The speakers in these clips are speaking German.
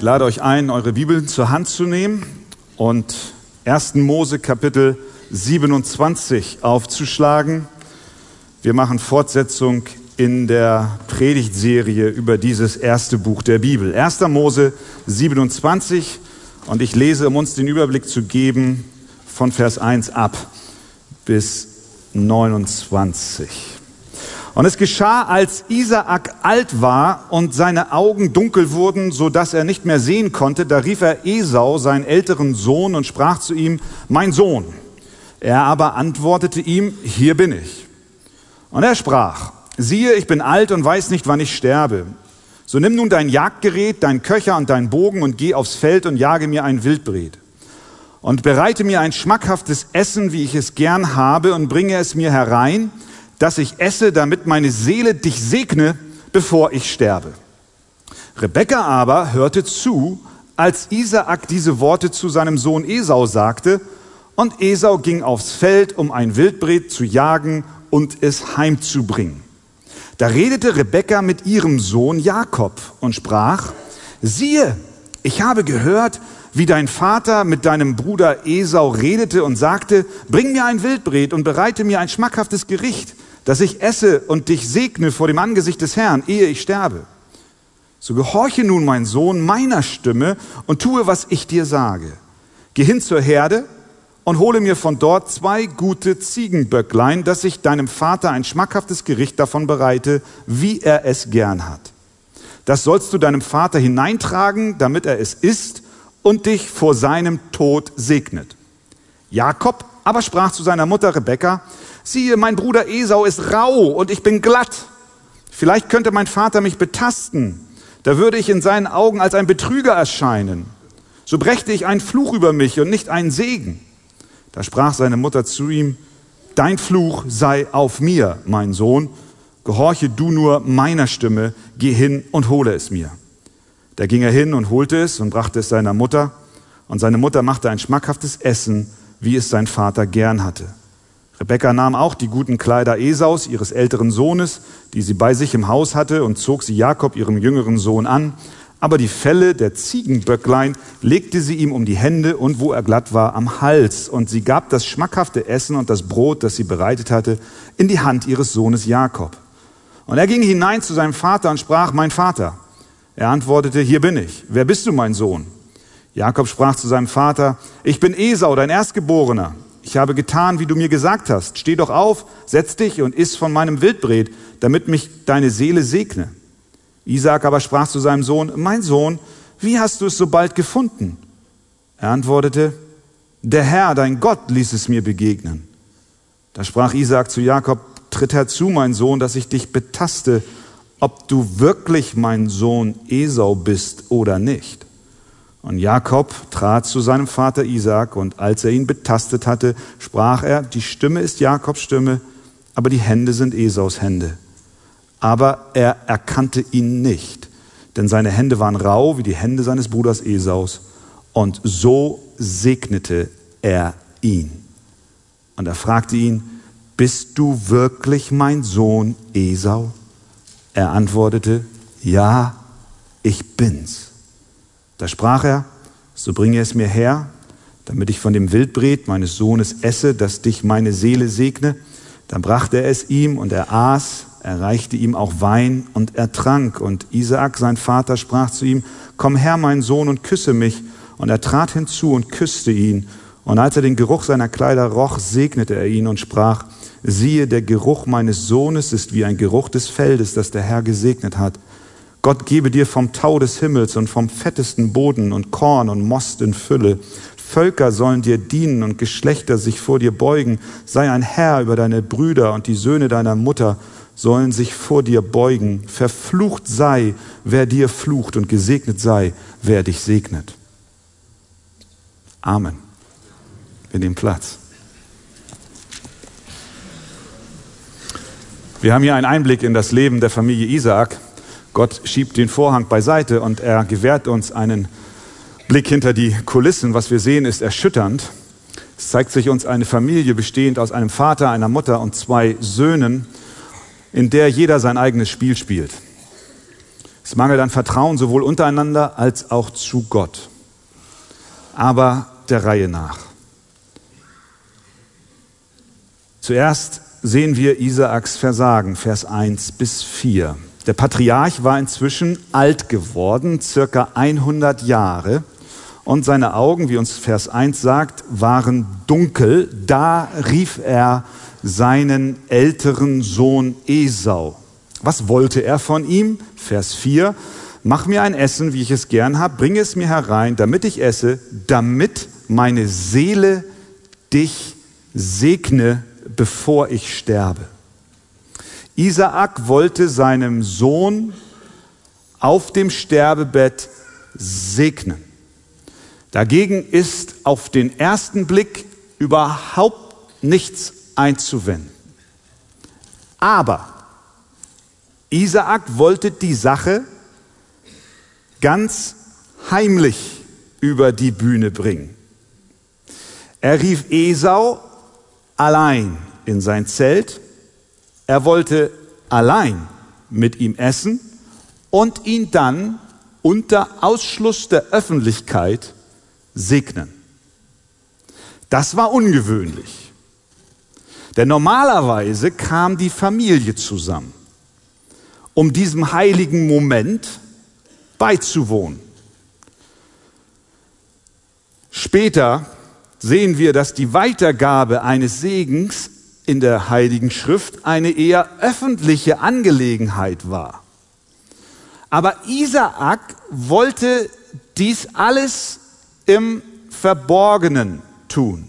Ich lade euch ein, eure Bibeln zur Hand zu nehmen und 1. Mose Kapitel 27 aufzuschlagen. Wir machen Fortsetzung in der Predigtserie über dieses erste Buch der Bibel. 1. Mose 27 und ich lese, um uns den Überblick zu geben, von Vers 1 ab bis 29. Und es geschah, als Isaak alt war und seine Augen dunkel wurden, so dass er nicht mehr sehen konnte, da rief er Esau, seinen älteren Sohn, und sprach zu ihm, mein Sohn. Er aber antwortete ihm, hier bin ich. Und er sprach, siehe, ich bin alt und weiß nicht, wann ich sterbe. So nimm nun dein Jagdgerät, dein Köcher und dein Bogen und geh aufs Feld und jage mir ein Wildbret. Und bereite mir ein schmackhaftes Essen, wie ich es gern habe, und bringe es mir herein, dass ich esse, damit meine Seele dich segne, bevor ich sterbe. Rebekka aber hörte zu, als Isaak diese Worte zu seinem Sohn Esau sagte, und Esau ging aufs Feld, um ein Wildbret zu jagen und es heimzubringen. Da redete Rebekka mit ihrem Sohn Jakob und sprach, siehe, ich habe gehört, wie dein Vater mit deinem Bruder Esau redete und sagte, bring mir ein Wildbret und bereite mir ein schmackhaftes Gericht, dass ich esse und dich segne vor dem Angesicht des Herrn, ehe ich sterbe. So gehorche nun, mein Sohn, meiner Stimme und tue, was ich dir sage. Geh hin zur Herde und hole mir von dort zwei gute Ziegenböcklein, dass ich deinem Vater ein schmackhaftes Gericht davon bereite, wie er es gern hat. Das sollst du deinem Vater hineintragen, damit er es isst und dich vor seinem Tod segnet. Jakob aber sprach zu seiner Mutter Rebekka, siehe, mein Bruder Esau ist rau und ich bin glatt. Vielleicht könnte mein Vater mich betasten. Da würde ich in seinen Augen als ein Betrüger erscheinen. So brächte ich einen Fluch über mich und nicht einen Segen. Da sprach seine Mutter zu ihm, Dein Fluch sei auf mir, mein Sohn. Gehorche du nur meiner Stimme, geh hin und hole es mir. Da ging er hin und holte es und brachte es seiner Mutter. Und seine Mutter machte ein schmackhaftes Essen, wie es sein Vater gern hatte. Rebekka nahm auch die guten Kleider Esaus, ihres älteren Sohnes, die sie bei sich im Haus hatte, und zog sie Jakob, ihrem jüngeren Sohn, an. Aber die Felle der Ziegenböcklein legte sie ihm um die Hände und wo er glatt war, am Hals. Und sie gab das schmackhafte Essen und das Brot, das sie bereitet hatte, in die Hand ihres Sohnes Jakob. Und er ging hinein zu seinem Vater und sprach, mein Vater. Er antwortete, hier bin ich. Wer bist du, mein Sohn? Jakob sprach zu seinem Vater, ich bin Esau, dein Erstgeborener ich habe getan, wie du mir gesagt hast. Steh doch auf, setz dich und iss von meinem Wildbret, damit mich deine Seele segne. Isaac aber sprach zu seinem Sohn, mein Sohn, wie hast du es so bald gefunden? Er antwortete, der Herr, dein Gott, ließ es mir begegnen. Da sprach Isaac zu Jakob, tritt herzu, mein Sohn, dass ich dich betaste, ob du wirklich mein Sohn Esau bist oder nicht. Und Jakob trat zu seinem Vater Isaac und als er ihn betastet hatte, sprach er, die Stimme ist Jakobs Stimme, aber die Hände sind Esaus Hände. Aber er erkannte ihn nicht, denn seine Hände waren rau wie die Hände seines Bruders Esaus. Und so segnete er ihn. Und er fragte ihn, bist du wirklich mein Sohn Esau? Er antwortete, ja, ich bin's. Da sprach er, so bringe es mir her, damit ich von dem Wildbret meines Sohnes esse, dass dich meine Seele segne. Dann brachte er es ihm und er aß, er reichte ihm auch Wein und er trank. Und Isaak, sein Vater, sprach zu ihm, komm her, mein Sohn, und küsse mich. Und er trat hinzu und küsste ihn. Und als er den Geruch seiner Kleider roch, segnete er ihn und sprach, siehe, der Geruch meines Sohnes ist wie ein Geruch des Feldes, das der Herr gesegnet hat. Gott gebe dir vom Tau des Himmels und vom fettesten Boden und Korn und Most in Fülle. Völker sollen dir dienen und Geschlechter sich vor dir beugen. Sei ein Herr über deine Brüder und die Söhne deiner Mutter sollen sich vor dir beugen. Verflucht sei, wer dir flucht und gesegnet sei, wer dich segnet. Amen. Wir nehmen Platz. Wir haben hier einen Einblick in das Leben der Familie Isaak. Gott schiebt den Vorhang beiseite und er gewährt uns einen Blick hinter die Kulissen. Was wir sehen, ist erschütternd. Es zeigt sich uns eine Familie bestehend aus einem Vater, einer Mutter und zwei Söhnen, in der jeder sein eigenes Spiel spielt. Es mangelt an Vertrauen sowohl untereinander als auch zu Gott. Aber der Reihe nach. Zuerst sehen wir Isaaks Versagen, Vers 1 bis 4. Der Patriarch war inzwischen alt geworden, circa 100 Jahre, und seine Augen, wie uns Vers 1 sagt, waren dunkel. Da rief er seinen älteren Sohn Esau. Was wollte er von ihm? Vers 4. Mach mir ein Essen, wie ich es gern habe, bring es mir herein, damit ich esse, damit meine Seele dich segne, bevor ich sterbe. Isaak wollte seinem Sohn auf dem Sterbebett segnen. Dagegen ist auf den ersten Blick überhaupt nichts einzuwenden. Aber Isaak wollte die Sache ganz heimlich über die Bühne bringen. Er rief Esau allein in sein Zelt. Er wollte allein mit ihm essen und ihn dann unter Ausschluss der Öffentlichkeit segnen. Das war ungewöhnlich. Denn normalerweise kam die Familie zusammen, um diesem heiligen Moment beizuwohnen. Später sehen wir, dass die Weitergabe eines Segens in der Heiligen Schrift eine eher öffentliche Angelegenheit war. Aber Isaak wollte dies alles im Verborgenen tun.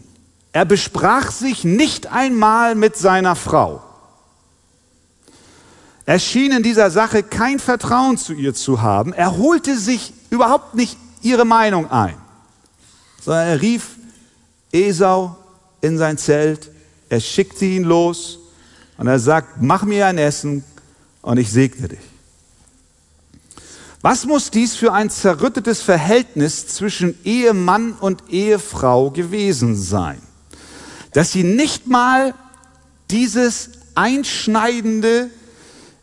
Er besprach sich nicht einmal mit seiner Frau. Er schien in dieser Sache kein Vertrauen zu ihr zu haben. Er holte sich überhaupt nicht ihre Meinung ein, sondern er rief Esau in sein Zelt, er schickte ihn los und er sagt, mach mir ein Essen und ich segne dich. Was muss dies für ein zerrüttetes Verhältnis zwischen Ehemann und Ehefrau gewesen sein, dass sie nicht mal dieses einschneidende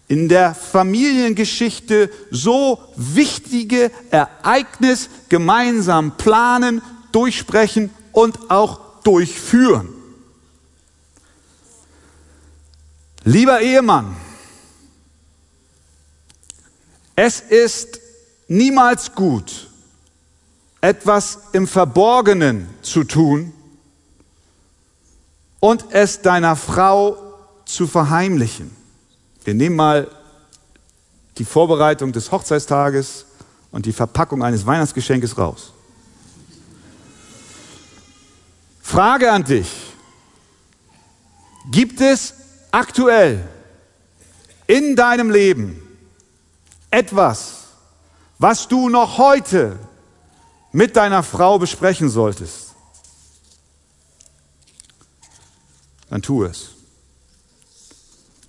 in der Familiengeschichte so wichtige Ereignis gemeinsam planen, durchsprechen und auch durchführen. Lieber Ehemann, es ist niemals gut, etwas im Verborgenen zu tun und es deiner Frau zu verheimlichen. Wir nehmen mal die Vorbereitung des Hochzeitstages und die Verpackung eines Weihnachtsgeschenkes raus. Frage an dich. Gibt es aktuell in deinem Leben etwas, was du noch heute mit deiner Frau besprechen solltest? Dann tu es.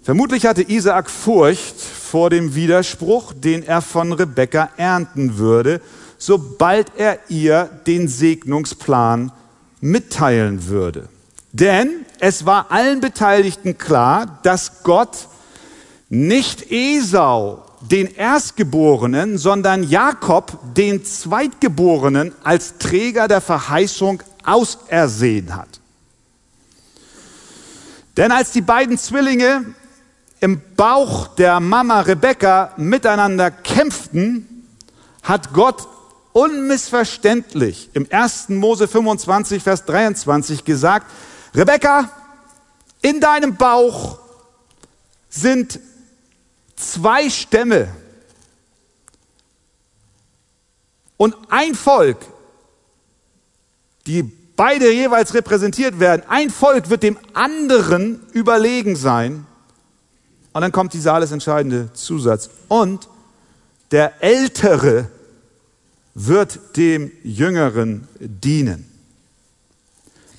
Vermutlich hatte Isaak Furcht vor dem Widerspruch, den er von Rebekka ernten würde, sobald er ihr den Segnungsplan mitteilen würde. Denn es war allen Beteiligten klar, dass Gott nicht Esau, den Erstgeborenen, sondern Jakob, den Zweitgeborenen, als Träger der Verheißung ausersehen hat. Denn als die beiden Zwillinge im Bauch der Mama Rebekka miteinander kämpften, hat Gott unmissverständlich im 1. Mose 25, Vers 23 gesagt, Rebekka, in deinem Bauch sind zwei Stämme und ein Volk, die beide jeweils repräsentiert werden. Ein Volk wird dem anderen überlegen sein. Und dann kommt dieser alles entscheidende Zusatz. Und der Ältere wird dem Jüngeren dienen.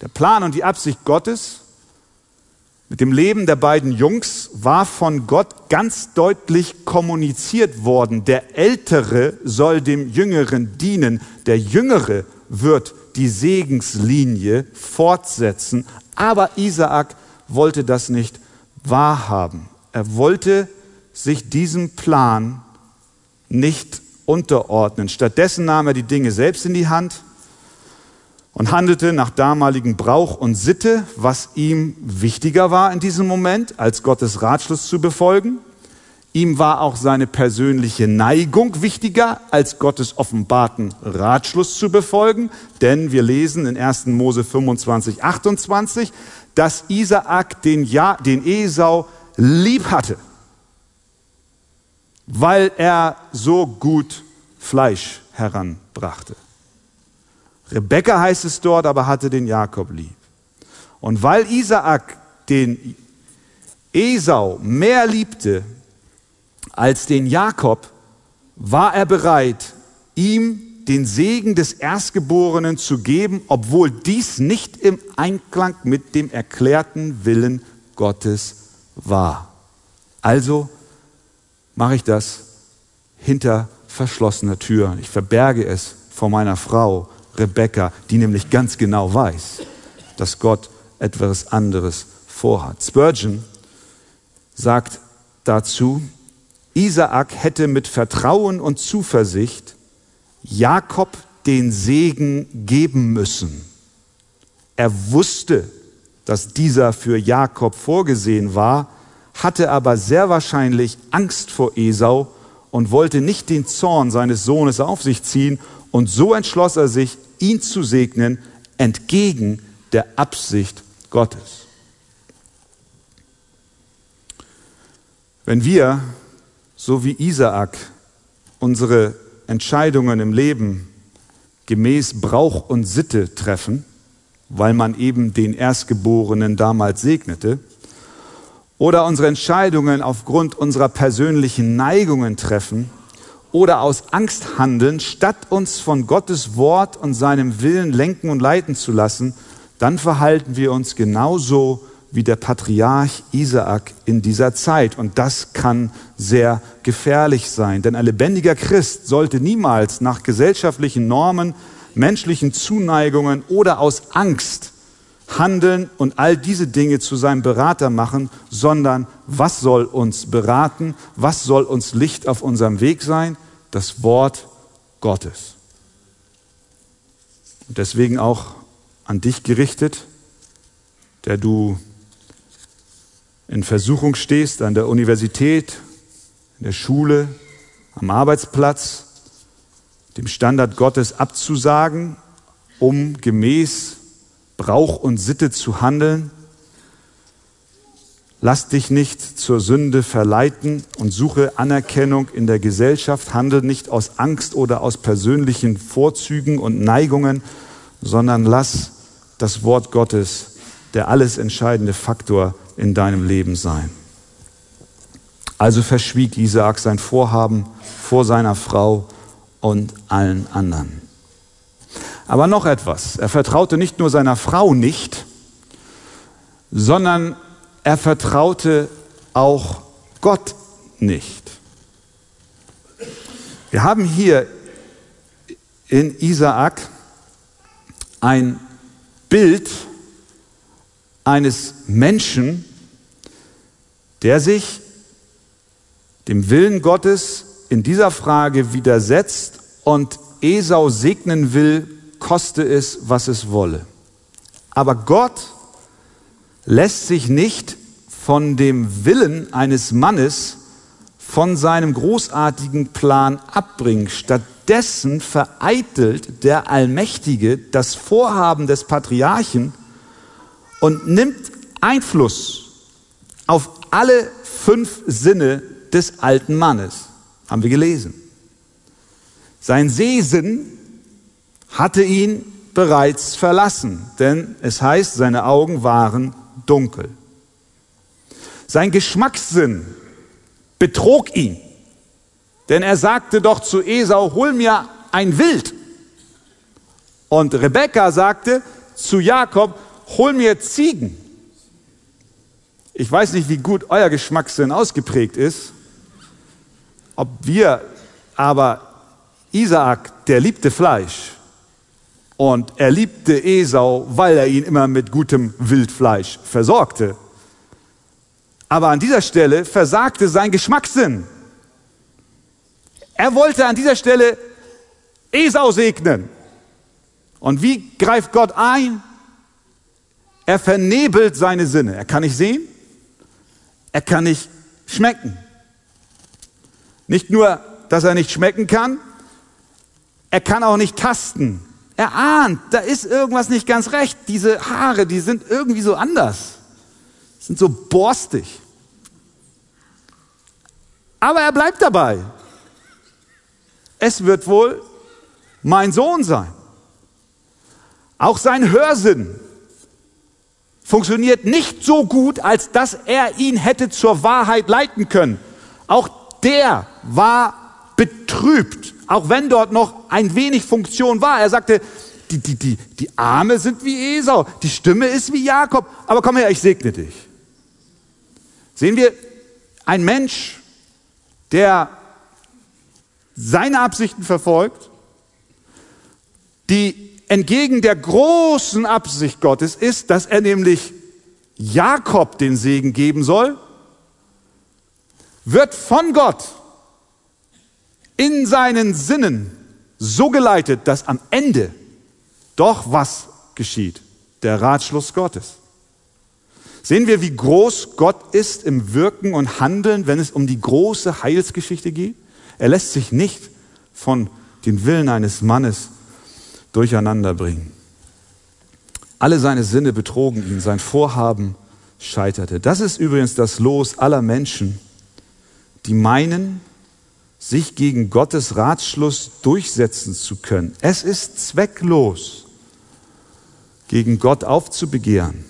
Der Plan und die Absicht Gottes mit dem Leben der beiden Jungs war von Gott ganz deutlich kommuniziert worden. Der Ältere soll dem Jüngeren dienen. Der Jüngere wird die Segenslinie fortsetzen. Aber Isaak wollte das nicht wahrhaben. Er wollte sich diesem Plan nicht unterordnen. Stattdessen nahm er die Dinge selbst in die Hand und handelte nach damaligem Brauch und Sitte, was ihm wichtiger war in diesem Moment, als Gottes Ratschluss zu befolgen. Ihm war auch seine persönliche Neigung wichtiger, als Gottes offenbarten Ratschluss zu befolgen. Denn wir lesen in 1. Mose 25, 28, dass Isaak den, ja, den Esau lieb hatte, weil er so gut Fleisch heranbrachte. Rebekka heißt es dort, aber hatte den Jakob lieb. Und weil Isaak den Esau mehr liebte als den Jakob, war er bereit, ihm den Segen des Erstgeborenen zu geben, obwohl dies nicht im Einklang mit dem erklärten Willen Gottes war. Also mache ich das hinter verschlossener Tür. Ich verberge es vor meiner Frau Rebecca, die nämlich ganz genau weiß, dass Gott etwas anderes vorhat. Spurgeon sagt dazu, Isaak hätte mit Vertrauen und Zuversicht Jakob den Segen geben müssen. Er wusste, dass dieser für Jakob vorgesehen war, hatte aber sehr wahrscheinlich Angst vor Esau und wollte nicht den Zorn seines Sohnes auf sich ziehen, und so entschloss er sich, ihn zu segnen, entgegen der Absicht Gottes. Wenn wir so wie Isaak unsere Entscheidungen im Leben gemäß Brauch und Sitte treffen, weil man eben den Erstgeborenen damals segnete, oder unsere Entscheidungen aufgrund unserer persönlichen Neigungen treffen oder aus Angst handeln, statt uns von Gottes Wort und seinem Willen lenken und leiten zu lassen, dann verhalten wir uns genauso wie der Patriarch Isaak in dieser Zeit. Und das kann sehr gefährlich sein. Denn ein lebendiger Christ sollte niemals nach gesellschaftlichen Normen, menschlichen Zuneigungen oder aus Angst handeln und all diese Dinge zu seinem Berater machen, sondern was soll uns beraten? Was soll uns Licht auf unserem Weg sein? Das Wort Gottes. Und deswegen auch an dich gerichtet, der du in Versuchung stehst, an der Universität, in der Schule, am Arbeitsplatz, dem Standard Gottes abzusagen, um gemäß Brauch und Sitte zu handeln. Lass dich nicht zur Sünde verleiten und suche Anerkennung in der Gesellschaft. Handel nicht aus Angst oder aus persönlichen Vorzügen und Neigungen, sondern lass das Wort Gottes der alles entscheidende Faktor in deinem Leben sein. Also verschwieg Isaak sein Vorhaben vor seiner Frau und allen anderen. Aber noch etwas. Er vertraute nicht nur seiner Frau nicht, sondern er vertraute auch Gott nicht. Wir haben hier in Isaak ein Bild eines Menschen, der sich dem Willen Gottes in dieser Frage widersetzt und Esau segnen will, koste es, was es wolle. Aber Gott lässt sich nicht von dem Willen eines Mannes von seinem großartigen Plan abbringen. Stattdessen vereitelt der Allmächtige das Vorhaben des Patriarchen und nimmt Einfluss auf alle fünf Sinne des alten Mannes. Haben wir gelesen. Sein Sehsinn hatte ihn bereits verlassen, denn es heißt, seine Augen waren dunkel. Sein Geschmackssinn betrog ihn, denn er sagte doch zu Esau, hol mir ein Wild. Und Rebekka sagte zu Jakob, hol mir Ziegen. Ich weiß nicht, wie gut euer Geschmackssinn ausgeprägt ist, ob wir aber Isaak, der liebte Fleisch und er liebte Esau, weil er ihn immer mit gutem Wildfleisch versorgte. Aber an dieser Stelle versagte sein Geschmackssinn. Er wollte an dieser Stelle Esau segnen. Und wie greift Gott ein? Er vernebelt seine Sinne. Er kann nicht sehen, er kann nicht schmecken. Nicht nur, dass er nicht schmecken kann, er kann auch nicht tasten. Er ahnt, da ist irgendwas nicht ganz recht. Diese Haare, die sind irgendwie so anders, sind so borstig. Aber er bleibt dabei. Es wird wohl mein Sohn sein. Auch sein Hörsinn funktioniert nicht so gut, als dass er ihn hätte zur Wahrheit leiten können. Auch der war betrübt, auch wenn dort noch ein wenig Funktion war. Er sagte, die, die, die, die Arme sind wie Esau, die Stimme ist wie Jakob, aber komm her, ich segne dich. Sehen wir, ein Mensch, der seine Absichten verfolgt, die entgegen der großen Absicht Gottes ist, dass er nämlich Jakob den Segen geben soll, wird von Gott in seinen Sinnen so geleitet, dass am Ende doch was geschieht, der Ratschluss Gottes. Sehen wir, wie groß Gott ist im Wirken und Handeln, wenn es um die große Heilsgeschichte geht? Er lässt sich nicht von den Willen eines Mannes durcheinander bringen. Alle seine Sinne betrogen ihn, sein Vorhaben scheiterte. Das ist übrigens das Los aller Menschen, die meinen, sich gegen Gottes Ratschluss durchsetzen zu können. Es ist zwecklos, gegen Gott aufzubegehren.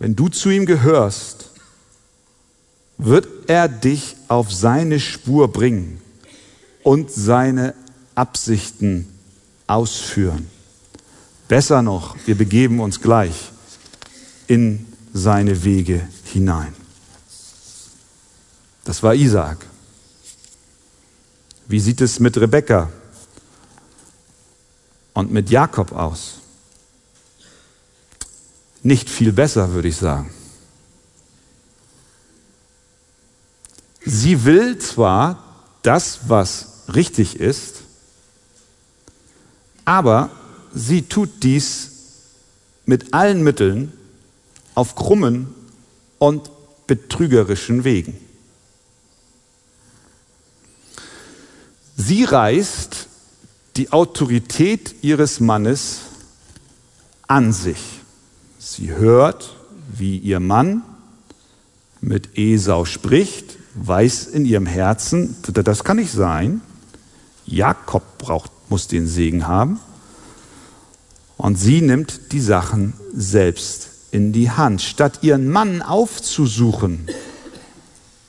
Wenn du zu ihm gehörst, wird er dich auf seine Spur bringen und seine Absichten ausführen. Besser noch, wir begeben uns gleich in seine Wege hinein. Das war Isaak. Wie sieht es mit Rebekka und mit Jakob aus? Nicht viel besser, würde ich sagen. Sie will zwar das, was richtig ist, aber sie tut dies mit allen Mitteln auf krummen und betrügerischen Wegen. Sie reißt die Autorität ihres Mannes an sich. Sie hört, wie ihr Mann mit Esau spricht, weiß in ihrem Herzen, das kann nicht sein. Jakob braucht muss den Segen haben. Und sie nimmt die Sachen selbst in die Hand. Statt ihren Mann aufzusuchen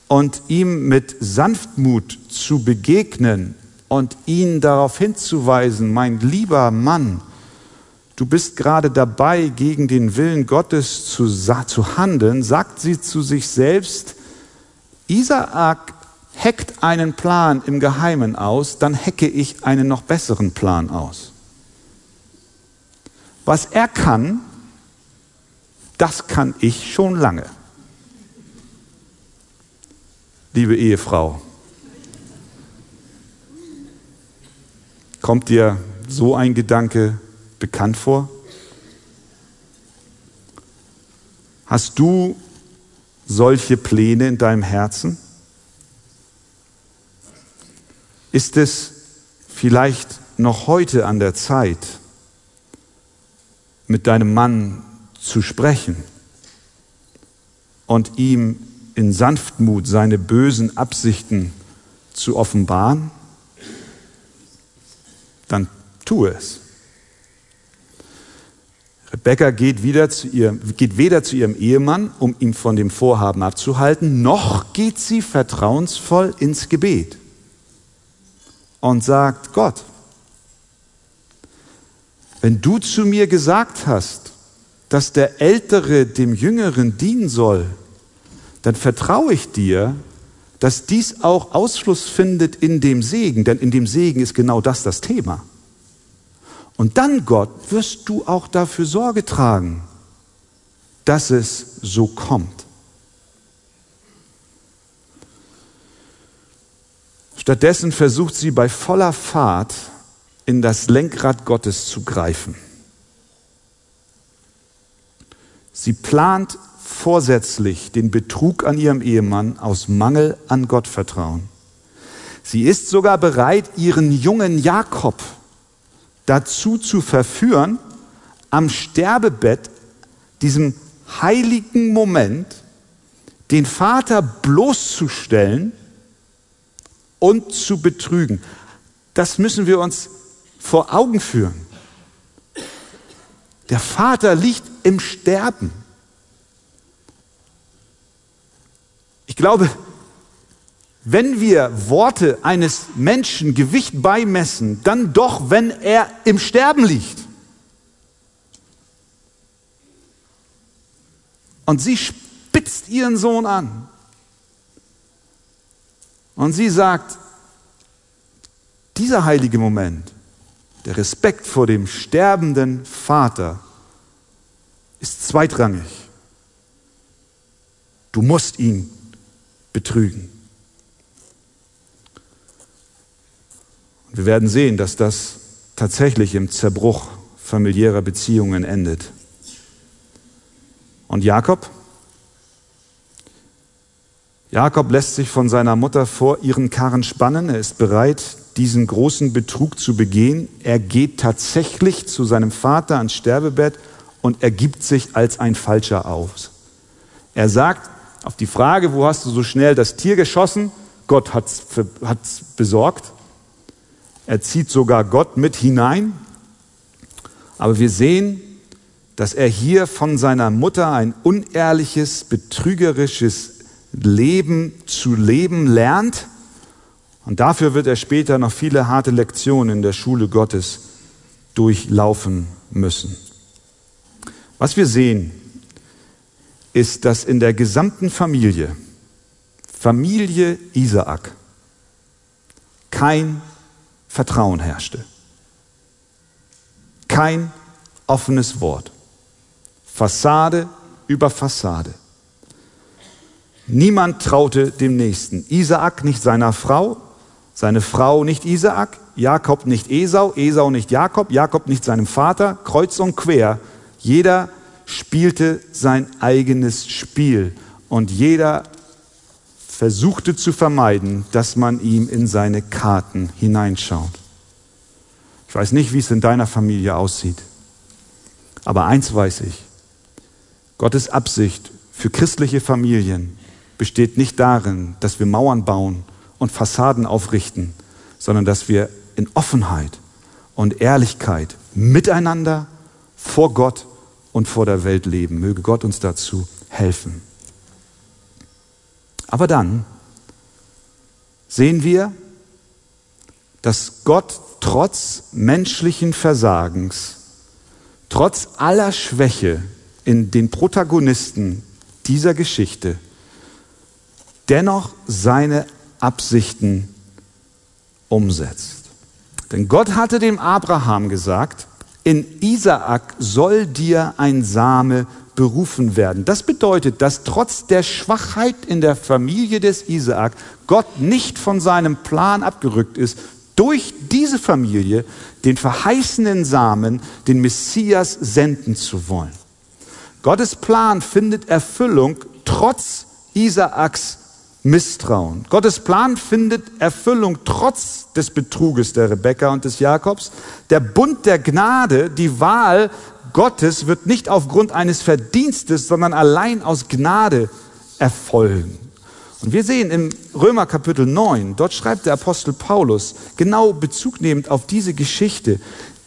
und ihm mit Sanftmut zu begegnen und ihn darauf hinzuweisen, mein lieber Mann, du bist gerade dabei, gegen den Willen Gottes zu, zu handeln, sagt sie zu sich selbst, Isaak heckt einen Plan im Geheimen aus, dann hecke ich einen noch besseren Plan aus. Was er kann, das kann ich schon lange. Liebe Ehefrau, kommt dir so ein Gedanke bekannt vor? Hast du solche Pläne in deinem Herzen? ist es vielleicht noch heute an der Zeit, mit deinem Mann zu sprechen und ihm in Sanftmut seine bösen Absichten zu offenbaren, tue es. Rebecca geht, wieder zu ihr, geht weder zu ihrem Ehemann, um ihn von dem Vorhaben abzuhalten, noch geht sie vertrauensvoll ins Gebet und sagt, Gott, wenn du zu mir gesagt hast, dass der Ältere dem Jüngeren dienen soll, dann vertraue ich dir, dass dies auch Ausfluss findet in dem Segen, denn in dem Segen ist genau das das Thema. Und dann, Gott, wirst du auch dafür Sorge tragen, dass es so kommt. Stattdessen versucht sie bei voller Fahrt in das Lenkrad Gottes zu greifen. Sie plant vorsätzlich den Betrug an ihrem Ehemann aus Mangel an Gottvertrauen. Sie ist sogar bereit, ihren jungen Jakob dazu zu verführen, am Sterbebett, diesem heiligen Moment, den Vater bloßzustellen und zu betrügen. Das müssen wir uns vor Augen führen. Der Vater liegt im Sterben. Ich glaube, wenn wir Worte eines Menschen Gewicht beimessen, dann doch, wenn er im Sterben liegt. Und sie spitzt ihren Sohn an. Und sie sagt, dieser heilige Moment, der Respekt vor dem sterbenden Vater, ist zweitrangig. Du musst ihn betrügen. Wir werden sehen, dass das tatsächlich im Zerbruch familiärer Beziehungen endet. Und Jakob? Jakob lässt sich von seiner Mutter vor ihren Karren spannen. Er ist bereit, diesen großen Betrug zu begehen. Er geht tatsächlich zu seinem Vater ans Sterbebett und ergibt sich als ein Falscher aus. Er sagt auf die Frage, wo hast du so schnell das Tier geschossen? Gott hat es besorgt. Er zieht sogar Gott mit hinein. Aber wir sehen, dass er hier von seiner Mutter ein unehrliches, betrügerisches Leben zu leben lernt. Und dafür wird er später noch viele harte Lektionen in der Schule Gottes durchlaufen müssen. Was wir sehen, ist, dass in der gesamten Familie, Familie Isaak, kein Vertrauen herrschte. Kein offenes Wort. Fassade über Fassade. Niemand traute dem Nächsten. Isaak nicht seiner Frau, seine Frau nicht Isaak, Jakob nicht Esau, Esau nicht Jakob, Jakob nicht seinem Vater, kreuz und quer. Jeder spielte sein eigenes Spiel und jeder versuchte zu vermeiden, dass man ihm in seine Karten hineinschaut. Ich weiß nicht, wie es in deiner Familie aussieht, aber eins weiß ich. Gottes Absicht für christliche Familien besteht nicht darin, dass wir Mauern bauen und Fassaden aufrichten, sondern dass wir in Offenheit und Ehrlichkeit miteinander vor Gott und vor der Welt leben. Möge Gott uns dazu helfen. Aber dann sehen wir, dass Gott trotz menschlichen Versagens, trotz aller Schwäche in den Protagonisten dieser Geschichte, dennoch seine Absichten umsetzt. Denn Gott hatte dem Abraham gesagt, in Isaak soll dir ein Same berufen werden. Das bedeutet, dass trotz der Schwachheit in der Familie des Isaak Gott nicht von seinem Plan abgerückt ist, durch diese Familie den verheißenen Samen, den Messias senden zu wollen. Gottes Plan findet Erfüllung trotz Isaaks Misstrauen. Gottes Plan findet Erfüllung trotz des Betruges der Rebekka und des Jakobs. Der Bund der Gnade, die Wahl Gottes wird nicht aufgrund eines Verdienstes, sondern allein aus Gnade erfolgen. Und wir sehen im Römer Kapitel 9, dort schreibt der Apostel Paulus, genau bezugnehmend auf diese Geschichte,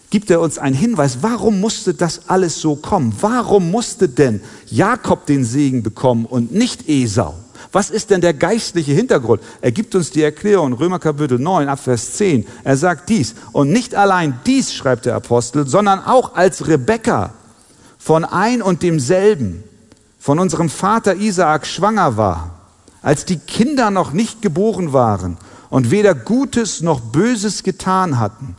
gibt er uns einen Hinweis, warum musste das alles so kommen? Warum musste denn Jakob den Segen bekommen und nicht Esau? Was ist denn der geistliche Hintergrund? Er gibt uns die Erklärung, Römer Kapitel 9, Abvers 10. Er sagt dies. Und nicht allein dies, schreibt der Apostel, sondern auch als Rebekka von ein und demselben, von unserem Vater Isaak schwanger war, als die Kinder noch nicht geboren waren und weder Gutes noch Böses getan hatten,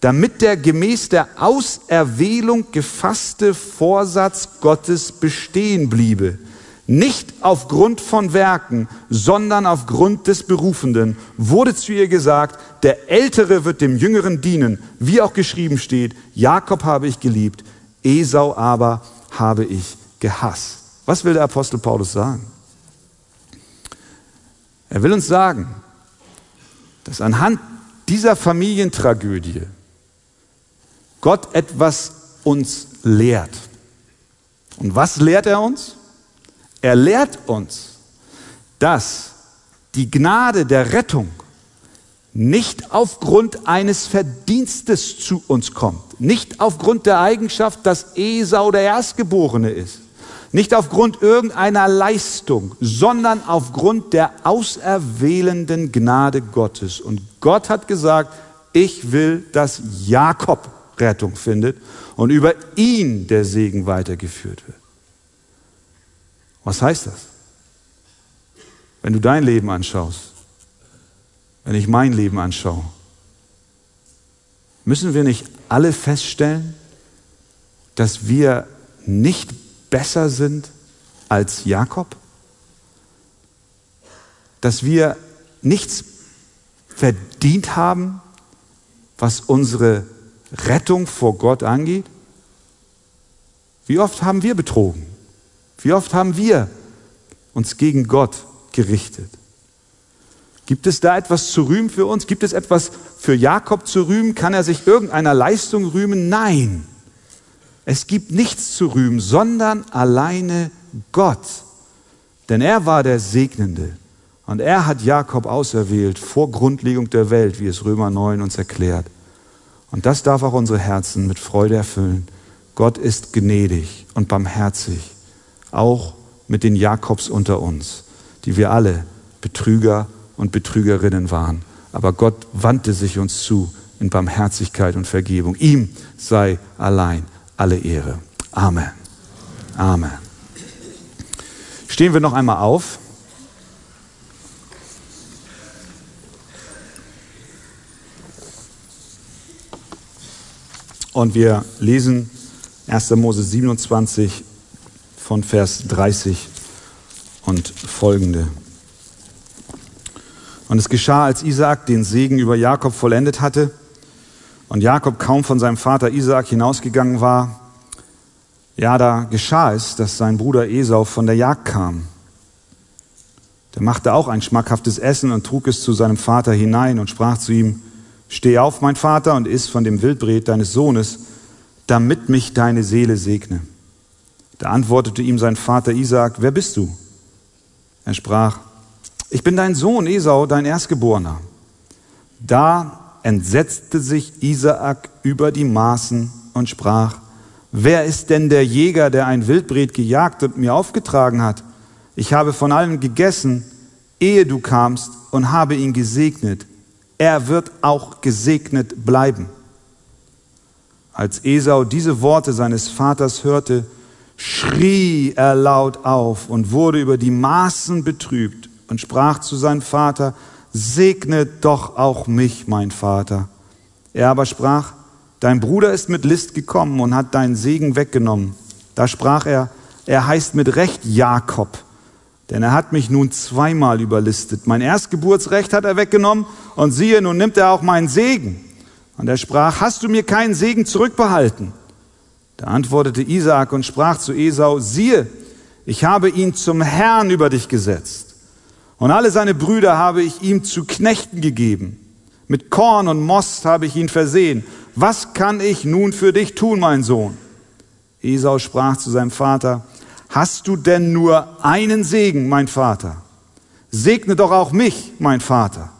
damit der gemäß der Auserwählung gefasste Vorsatz Gottes bestehen bliebe nicht aufgrund von Werken, sondern aufgrund des Berufenden, wurde zu ihr gesagt, der Ältere wird dem Jüngeren dienen, wie auch geschrieben steht, Jakob habe ich geliebt, Esau aber habe ich gehasst. Was will der Apostel Paulus sagen? Er will uns sagen, dass anhand dieser Familientragödie Gott etwas uns lehrt. Und was lehrt er uns? Er lehrt uns, dass die Gnade der Rettung nicht aufgrund eines Verdienstes zu uns kommt, nicht aufgrund der Eigenschaft, dass Esau der Erstgeborene ist, nicht aufgrund irgendeiner Leistung, sondern aufgrund der auserwählenden Gnade Gottes. Und Gott hat gesagt, ich will, dass Jakob Rettung findet und über ihn der Segen weitergeführt wird. Was heißt das? Wenn du dein Leben anschaust, wenn ich mein Leben anschaue, müssen wir nicht alle feststellen, dass wir nicht besser sind als Jakob? Dass wir nichts verdient haben, was unsere Rettung vor Gott angeht? Wie oft haben wir betrogen? Wie oft haben wir uns gegen Gott gerichtet? Gibt es da etwas zu rühmen für uns? Gibt es etwas für Jakob zu rühmen? Kann er sich irgendeiner Leistung rühmen? Nein. Es gibt nichts zu rühmen, sondern alleine Gott. Denn er war der Segnende. Und er hat Jakob auserwählt vor Grundlegung der Welt, wie es Römer 9 uns erklärt. Und das darf auch unsere Herzen mit Freude erfüllen. Gott ist gnädig und barmherzig, auch mit den Jakobs unter uns, die wir alle Betrüger und Betrügerinnen waren. Aber Gott wandte sich uns zu in Barmherzigkeit und Vergebung. Ihm sei allein alle Ehre. Amen. Amen. Stehen wir noch einmal auf. Und wir lesen 1. Mose 27 von Vers 30 und folgende. Und es geschah, als Isaak den Segen über Jakob vollendet hatte, und Jakob kaum von seinem Vater Isaak hinausgegangen war, ja, da geschah es, dass sein Bruder Esau von der Jagd kam. Der machte auch ein schmackhaftes Essen und trug es zu seinem Vater hinein und sprach zu ihm, Steh auf, mein Vater, und iss von dem Wildbret deines Sohnes, damit mich deine Seele segne. Da antwortete ihm sein Vater Isaak, wer bist du? Er sprach, ich bin dein Sohn Esau, dein Erstgeborener. Da entsetzte sich Isaak über die Maßen und sprach, wer ist denn der Jäger, der ein Wildbret gejagt und mir aufgetragen hat? Ich habe von allem gegessen, ehe du kamst und habe ihn gesegnet. Er wird auch gesegnet bleiben. Als Esau diese Worte seines Vaters hörte, schrie er laut auf und wurde über die Maßen betrübt und sprach zu seinem Vater, segne doch auch mich, mein Vater. Er aber sprach, dein Bruder ist mit List gekommen und hat deinen Segen weggenommen. Da sprach er, er heißt mit Recht Jakob, denn er hat mich nun zweimal überlistet. Mein Erstgeburtsrecht hat er weggenommen und siehe, nun nimmt er auch meinen Segen. Und er sprach, hast du mir keinen Segen zurückbehalten? Da antwortete Isaak und sprach zu Esau, siehe, ich habe ihn zum Herrn über dich gesetzt und alle seine Brüder habe ich ihm zu Knechten gegeben. Mit Korn und Most habe ich ihn versehen. Was kann ich nun für dich tun, mein Sohn? Esau sprach zu seinem Vater, hast du denn nur einen Segen, mein Vater? Segne doch auch mich, mein Vater.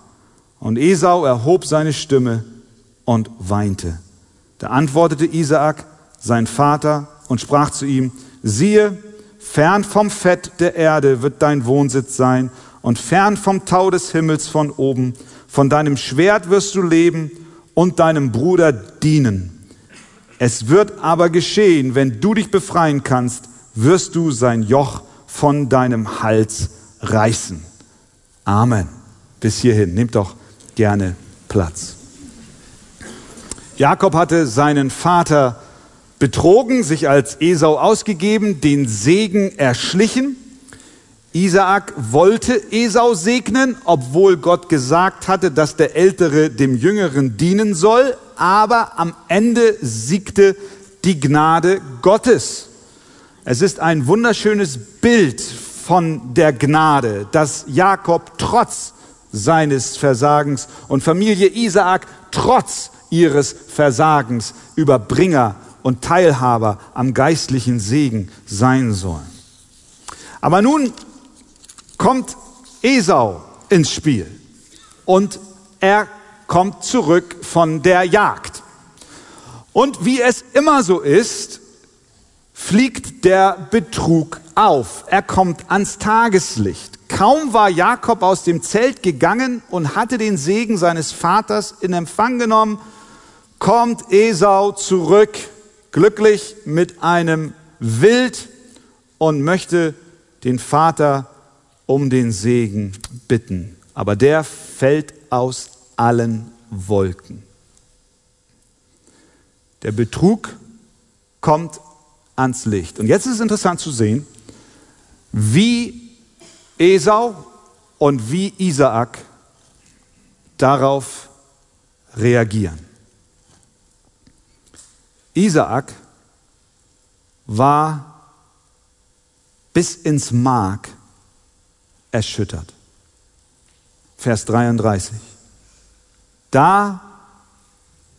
Und Esau erhob seine Stimme und weinte. Da antwortete Isaak, sein Vater, und sprach zu ihm, siehe, fern vom Fett der Erde wird dein Wohnsitz sein und fern vom Tau des Himmels von oben. Von deinem Schwert wirst du leben und deinem Bruder dienen. Es wird aber geschehen, wenn du dich befreien kannst, wirst du sein Joch von deinem Hals reißen. Amen. Bis hierhin. Nehmt doch gerne Platz. Jakob hatte seinen Vater betrogen, sich als Esau ausgegeben, den Segen erschlichen Isaak wollte Esau segnen, obwohl Gott gesagt hatte, dass der Ältere dem Jüngeren dienen soll, aber am Ende siegte die Gnade Gottes. Es ist ein wunderschönes Bild von der Gnade, dass Jakob trotz seines Versagens und Familie Isaak trotz ihres Versagens Überbringer und Teilhaber am geistlichen Segen sein sollen. Aber nun kommt Esau ins Spiel und er kommt zurück von der Jagd. Und wie es immer so ist, fliegt der Betrug auf. Er kommt ans Tageslicht. Kaum war Jakob aus dem Zelt gegangen und hatte den Segen seines Vaters in Empfang genommen, kommt Esau zurück, glücklich mit einem Wild und möchte den Vater um den Segen bitten. Aber der fällt aus allen Wolken. Der Betrug kommt ans Licht. Und jetzt ist es interessant zu sehen, wie Esau und wie Isaak darauf reagieren. Isaak war bis ins Mark erschüttert. Vers 33. Da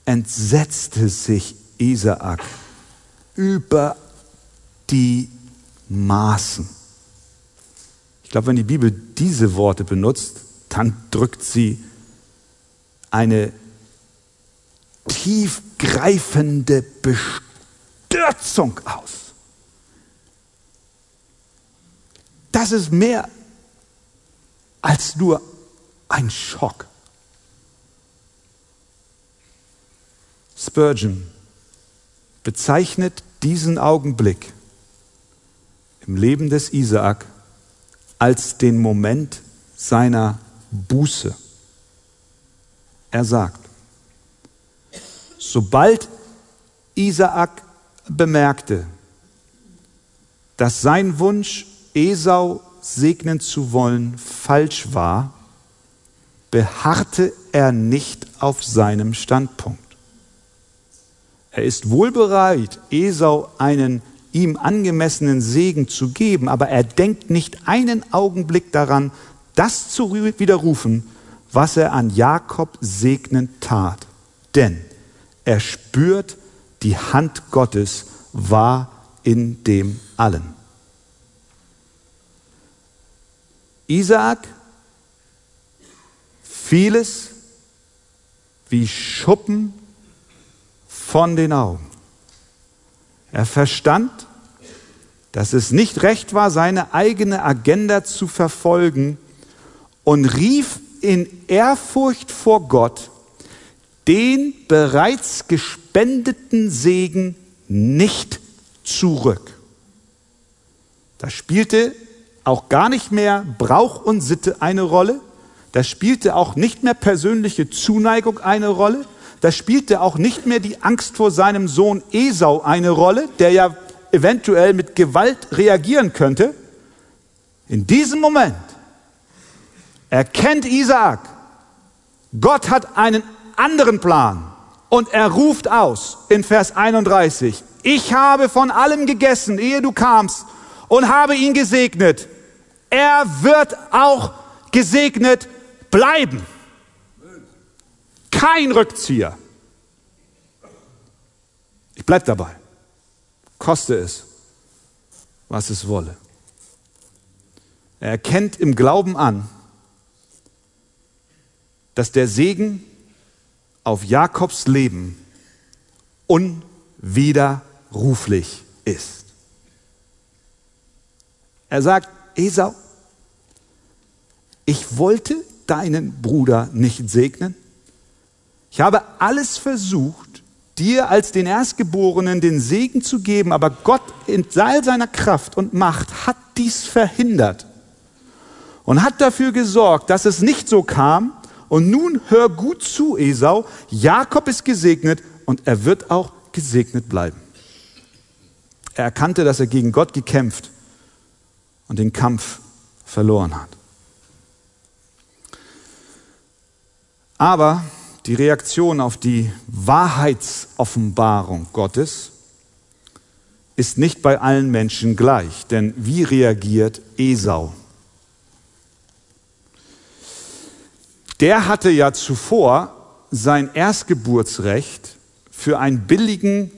entsetzte sich Isaak über die Maßen. Ich glaube, wenn die Bibel diese Worte benutzt, dann drückt sie eine tiefgreifende Bestürzung aus. Das ist mehr als nur ein Schock. Spurgeon bezeichnet diesen Augenblick im Leben des Isaak als den Moment seiner Buße. Er sagt, sobald Isaak bemerkte, dass sein Wunsch, Esau segnen zu wollen, falsch war, beharrte er nicht auf seinem Standpunkt. Er ist wohl bereit, Esau einen ihm angemessenen Segen zu geben, aber er denkt nicht einen Augenblick daran, das zu widerrufen, was er an Jakob segnend tat. Denn er spürt, die Hand Gottes war in dem allen. Isaak vieles wie Schuppen von den Augen. Er verstand, dass es nicht recht war, seine eigene Agenda zu verfolgen und rief in Ehrfurcht vor Gott den bereits gespendeten Segen nicht zurück. Da spielte auch gar nicht mehr Brauch und Sitte eine Rolle. Da spielte auch nicht mehr persönliche Zuneigung eine Rolle. Da spielte auch nicht mehr die Angst vor seinem Sohn Esau eine Rolle, der ja eventuell mit Gewalt reagieren könnte. In diesem Moment erkennt Isaak, Gott hat einen anderen Plan und er ruft aus in Vers 31, ich habe von allem gegessen, ehe du kamst und habe ihn gesegnet. Er wird auch gesegnet bleiben. Kein Rückzieher. Ich bleibe dabei. Koste es, was es wolle. Er erkennt im Glauben an, dass der Segen auf Jakobs Leben unwiderruflich ist. Er sagt, Esau, ich wollte deinen Bruder nicht segnen. Ich habe alles versucht, dir als den Erstgeborenen den Segen zu geben, aber Gott in all seiner Kraft und Macht hat dies verhindert und hat dafür gesorgt, dass es nicht so kam. Und nun hör gut zu, Esau, Jakob ist gesegnet und er wird auch gesegnet bleiben. Er erkannte, dass er gegen Gott gekämpft und den Kampf verloren hat. Aber die Reaktion auf die Wahrheitsoffenbarung Gottes ist nicht bei allen Menschen gleich. Denn wie reagiert Esau? Der hatte ja zuvor sein Erstgeburtsrecht für einen billigen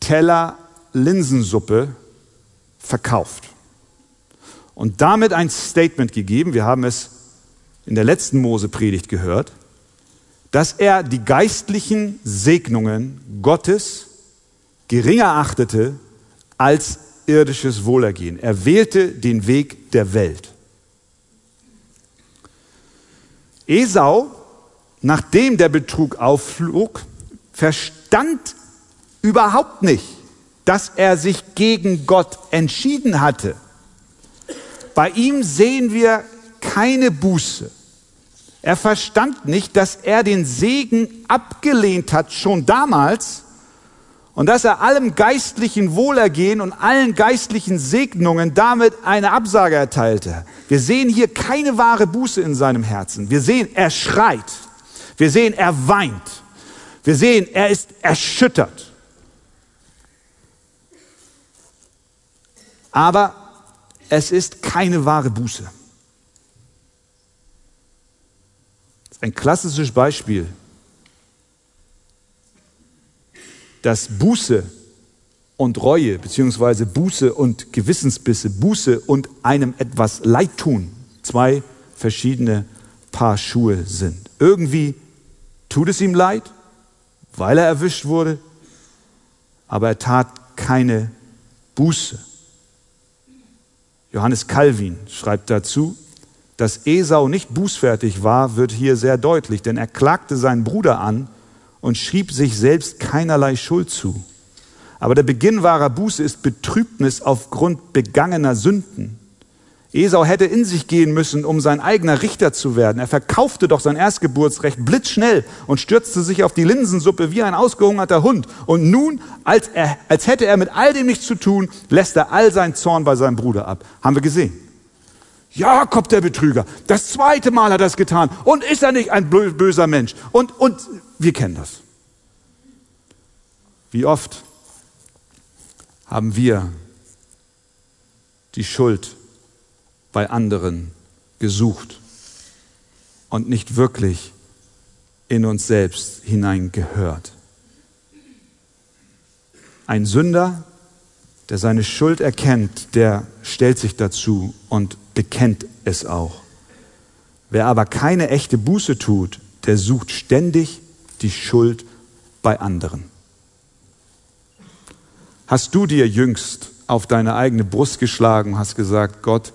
Teller Linsensuppe verkauft und damit ein Statement gegeben, wir haben es in der letzten Mose-Predigt gehört, dass er die geistlichen Segnungen Gottes geringer achtete als irdisches Wohlergehen. Er wählte den Weg der Welt. Esau, nachdem der Betrug aufflog, verstand überhaupt nicht, dass er sich gegen Gott entschieden hatte. Bei ihm sehen wir keine Buße. Er verstand nicht, dass er den Segen abgelehnt hat, schon damals, und dass er allem geistlichen Wohlergehen und allen geistlichen Segnungen damit eine Absage erteilte. Wir sehen hier keine wahre Buße in seinem Herzen. Wir sehen, er schreit. Wir sehen, er weint. Wir sehen, er ist erschüttert. Aber es ist keine wahre Buße. Ein klassisches Beispiel, dass Buße und Reue, beziehungsweise Buße und Gewissensbisse, Buße und einem etwas Leid tun, zwei verschiedene Paar Schuhe sind. Irgendwie tut es ihm leid, weil er erwischt wurde, aber er tat keine Buße. Johannes Calvin schreibt dazu, dass Esau nicht bußfertig war, wird hier sehr deutlich, denn er klagte seinen Bruder an und schrieb sich selbst keinerlei Schuld zu. Aber der Beginn wahrer Buße ist Betrübnis aufgrund begangener Sünden. Esau hätte in sich gehen müssen, um sein eigener Richter zu werden. Er verkaufte doch sein Erstgeburtsrecht blitzschnell und stürzte sich auf die Linsensuppe wie ein ausgehungerter Hund. Und nun, als, er, als hätte er mit all dem nichts zu tun, lässt er all seinen Zorn bei seinem Bruder ab. Haben wir gesehen. Jakob der Betrüger, das zweite Mal hat er es getan. Und ist er nicht ein böser Mensch? Und, und wir kennen das. Wie oft haben wir die Schuld bei anderen gesucht und nicht wirklich in uns selbst hineingehört. Ein Sünder, der seine Schuld erkennt, der stellt sich dazu und bekennt es auch. Wer aber keine echte Buße tut, der sucht ständig die Schuld bei anderen. Hast du dir jüngst auf deine eigene Brust geschlagen, hast gesagt, Gott,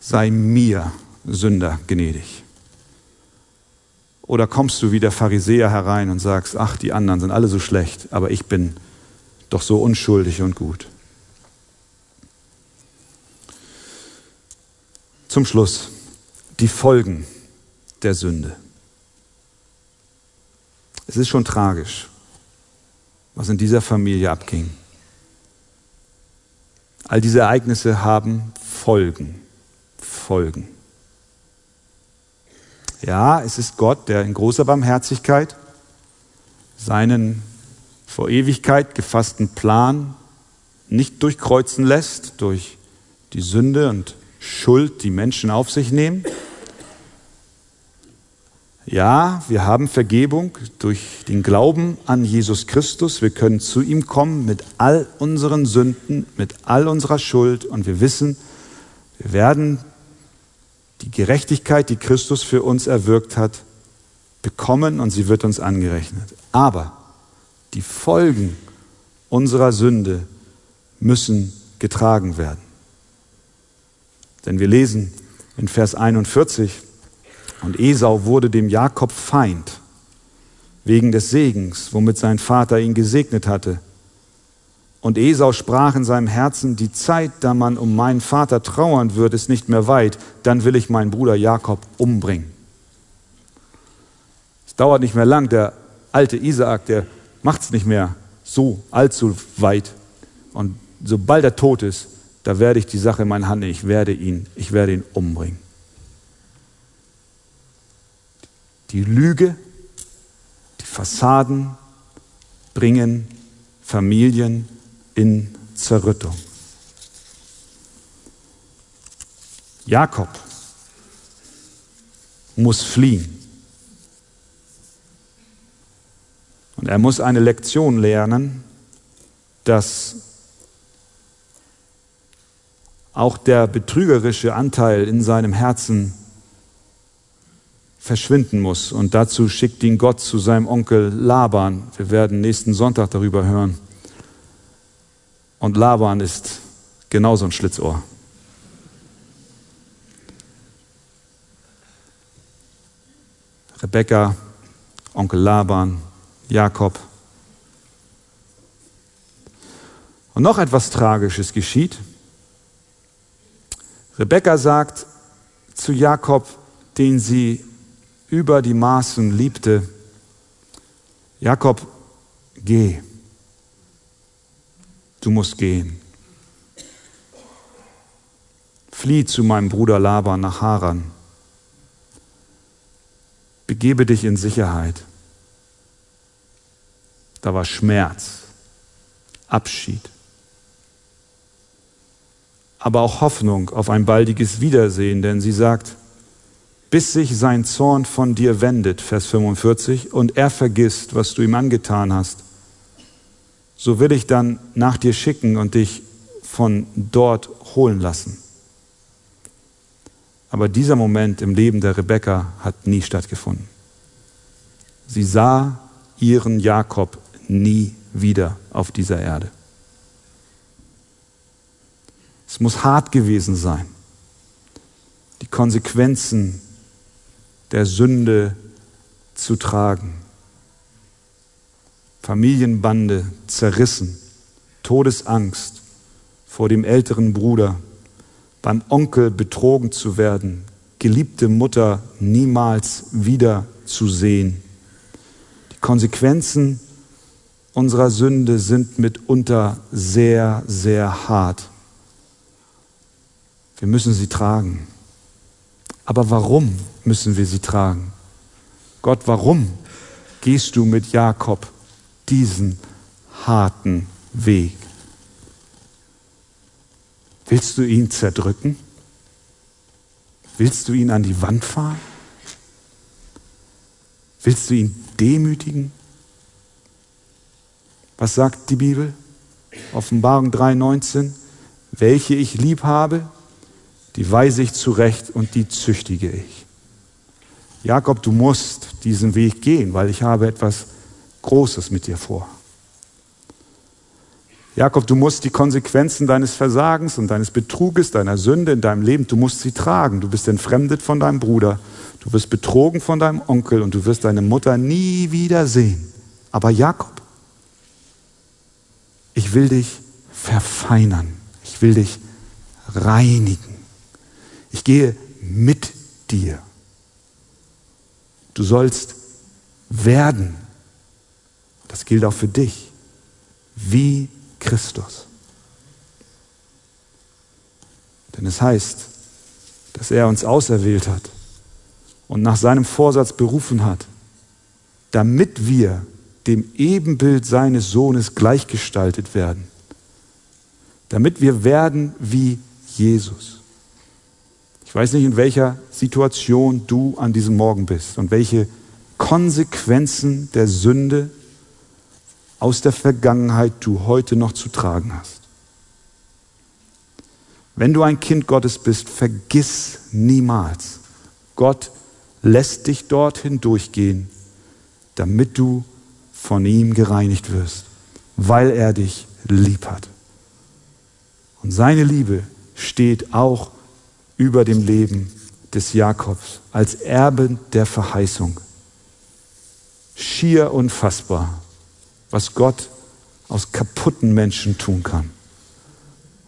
sei mir Sünder gnädig? Oder kommst du wie der Pharisäer herein und sagst, ach, die anderen sind alle so schlecht, aber ich bin doch so unschuldig und gut? Zum Schluss die Folgen der Sünde. Es ist schon tragisch, was in dieser Familie abging. All diese Ereignisse haben Folgen. Folgen. Ja, es ist Gott, der in großer Barmherzigkeit seinen vor Ewigkeit gefassten Plan nicht durchkreuzen lässt durch die Sünde und Schuld, die Menschen auf sich nehmen. Ja, wir haben Vergebung durch den Glauben an Jesus Christus. Wir können zu ihm kommen mit all unseren Sünden, mit all unserer Schuld und wir wissen, wir werden die Gerechtigkeit, die Christus für uns erwirkt hat, bekommen und sie wird uns angerechnet. Aber die Folgen unserer Sünde müssen getragen werden. Denn wir lesen in Vers 41, und Esau wurde dem Jakob Feind wegen des Segens, womit sein Vater ihn gesegnet hatte. Und Esau sprach in seinem Herzen, die Zeit, da man um meinen Vater trauern wird, ist nicht mehr weit, dann will ich meinen Bruder Jakob umbringen. Es dauert nicht mehr lang, der alte Isaak, der macht es nicht mehr so allzu weit. Und sobald er tot ist, da werde ich die Sache in meine Hand nehmen, ich werde ihn, ich werde ihn umbringen. Die Lüge, die Fassaden bringen Familien in Zerrüttung. Jakob muss fliehen. Und er muss eine Lektion lernen, dass auch der betrügerische Anteil in seinem Herzen verschwinden muss. Und dazu schickt ihn Gott zu seinem Onkel Laban. Wir werden nächsten Sonntag darüber hören. Und Laban ist genauso ein Schlitzohr. Rebekka, Onkel Laban, Jakob. Und noch etwas Tragisches geschieht. Rebekka sagt zu Jakob, den sie über die Maßen liebte, Jakob, geh, du musst gehen. Flieh zu meinem Bruder Laban nach Haran. Begebe dich in Sicherheit. Da war Schmerz, Abschied, aber auch Hoffnung auf ein baldiges Wiedersehen, denn sie sagt, bis sich sein Zorn von dir wendet, Vers 45, und er vergisst, was du ihm angetan hast, so will ich dann nach dir schicken und dich von dort holen lassen. Aber dieser Moment im Leben der Rebekka hat nie stattgefunden. Sie sah ihren Jakob nie wieder auf dieser Erde. Es muss hart gewesen sein, die Konsequenzen der Sünde zu tragen. Familienbande zerrissen, Todesangst vor dem älteren Bruder, beim Onkel betrogen zu werden, geliebte Mutter niemals wieder zu sehen. Die Konsequenzen unserer Sünde sind mitunter sehr, sehr hart. Wir müssen sie tragen. Aber warum müssen wir sie tragen? Gott, warum gehst du mit Jakob diesen harten Weg? Willst du ihn zerdrücken? Willst du ihn an die Wand fahren? Willst du ihn demütigen? Was sagt die Bibel? Offenbarung 3,19. Welche ich lieb habe, die weise ich zurecht und die züchtige ich. Jakob, du musst diesen Weg gehen, weil ich habe etwas Großes mit dir vor. Jakob, du musst die Konsequenzen deines Versagens und deines Betruges, deiner Sünde in deinem Leben, du musst sie tragen. Du bist entfremdet von deinem Bruder, du wirst betrogen von deinem Onkel und du wirst deine Mutter nie wieder sehen. Aber Jakob, ich will dich verfeinern, ich will dich reinigen. Ich gehe mit dir. Du sollst werden, das gilt auch für dich, wie Christus. Denn es heißt, dass er uns auserwählt hat und nach seinem Vorsatz berufen hat, damit wir dem Ebenbild seines Sohnes gleichgestaltet werden, damit wir werden wie Jesus. Ich weiß nicht, in welcher Situation du an diesem Morgen bist und welche Konsequenzen der Sünde aus der Vergangenheit du heute noch zu tragen hast. Wenn du ein Kind Gottes bist, vergiss niemals, Gott lässt dich dorthin durchgehen, damit du von ihm gereinigt wirst, weil er dich lieb hat. Und seine Liebe steht auch über dem Leben des Jakobs als Erbe der Verheißung. Schier unfassbar was Gott aus kaputten Menschen tun kann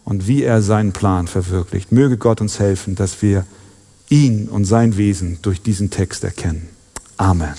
und wie er seinen Plan verwirklicht. Möge Gott uns helfen, dass wir ihn und sein Wesen durch diesen Text erkennen. Amen.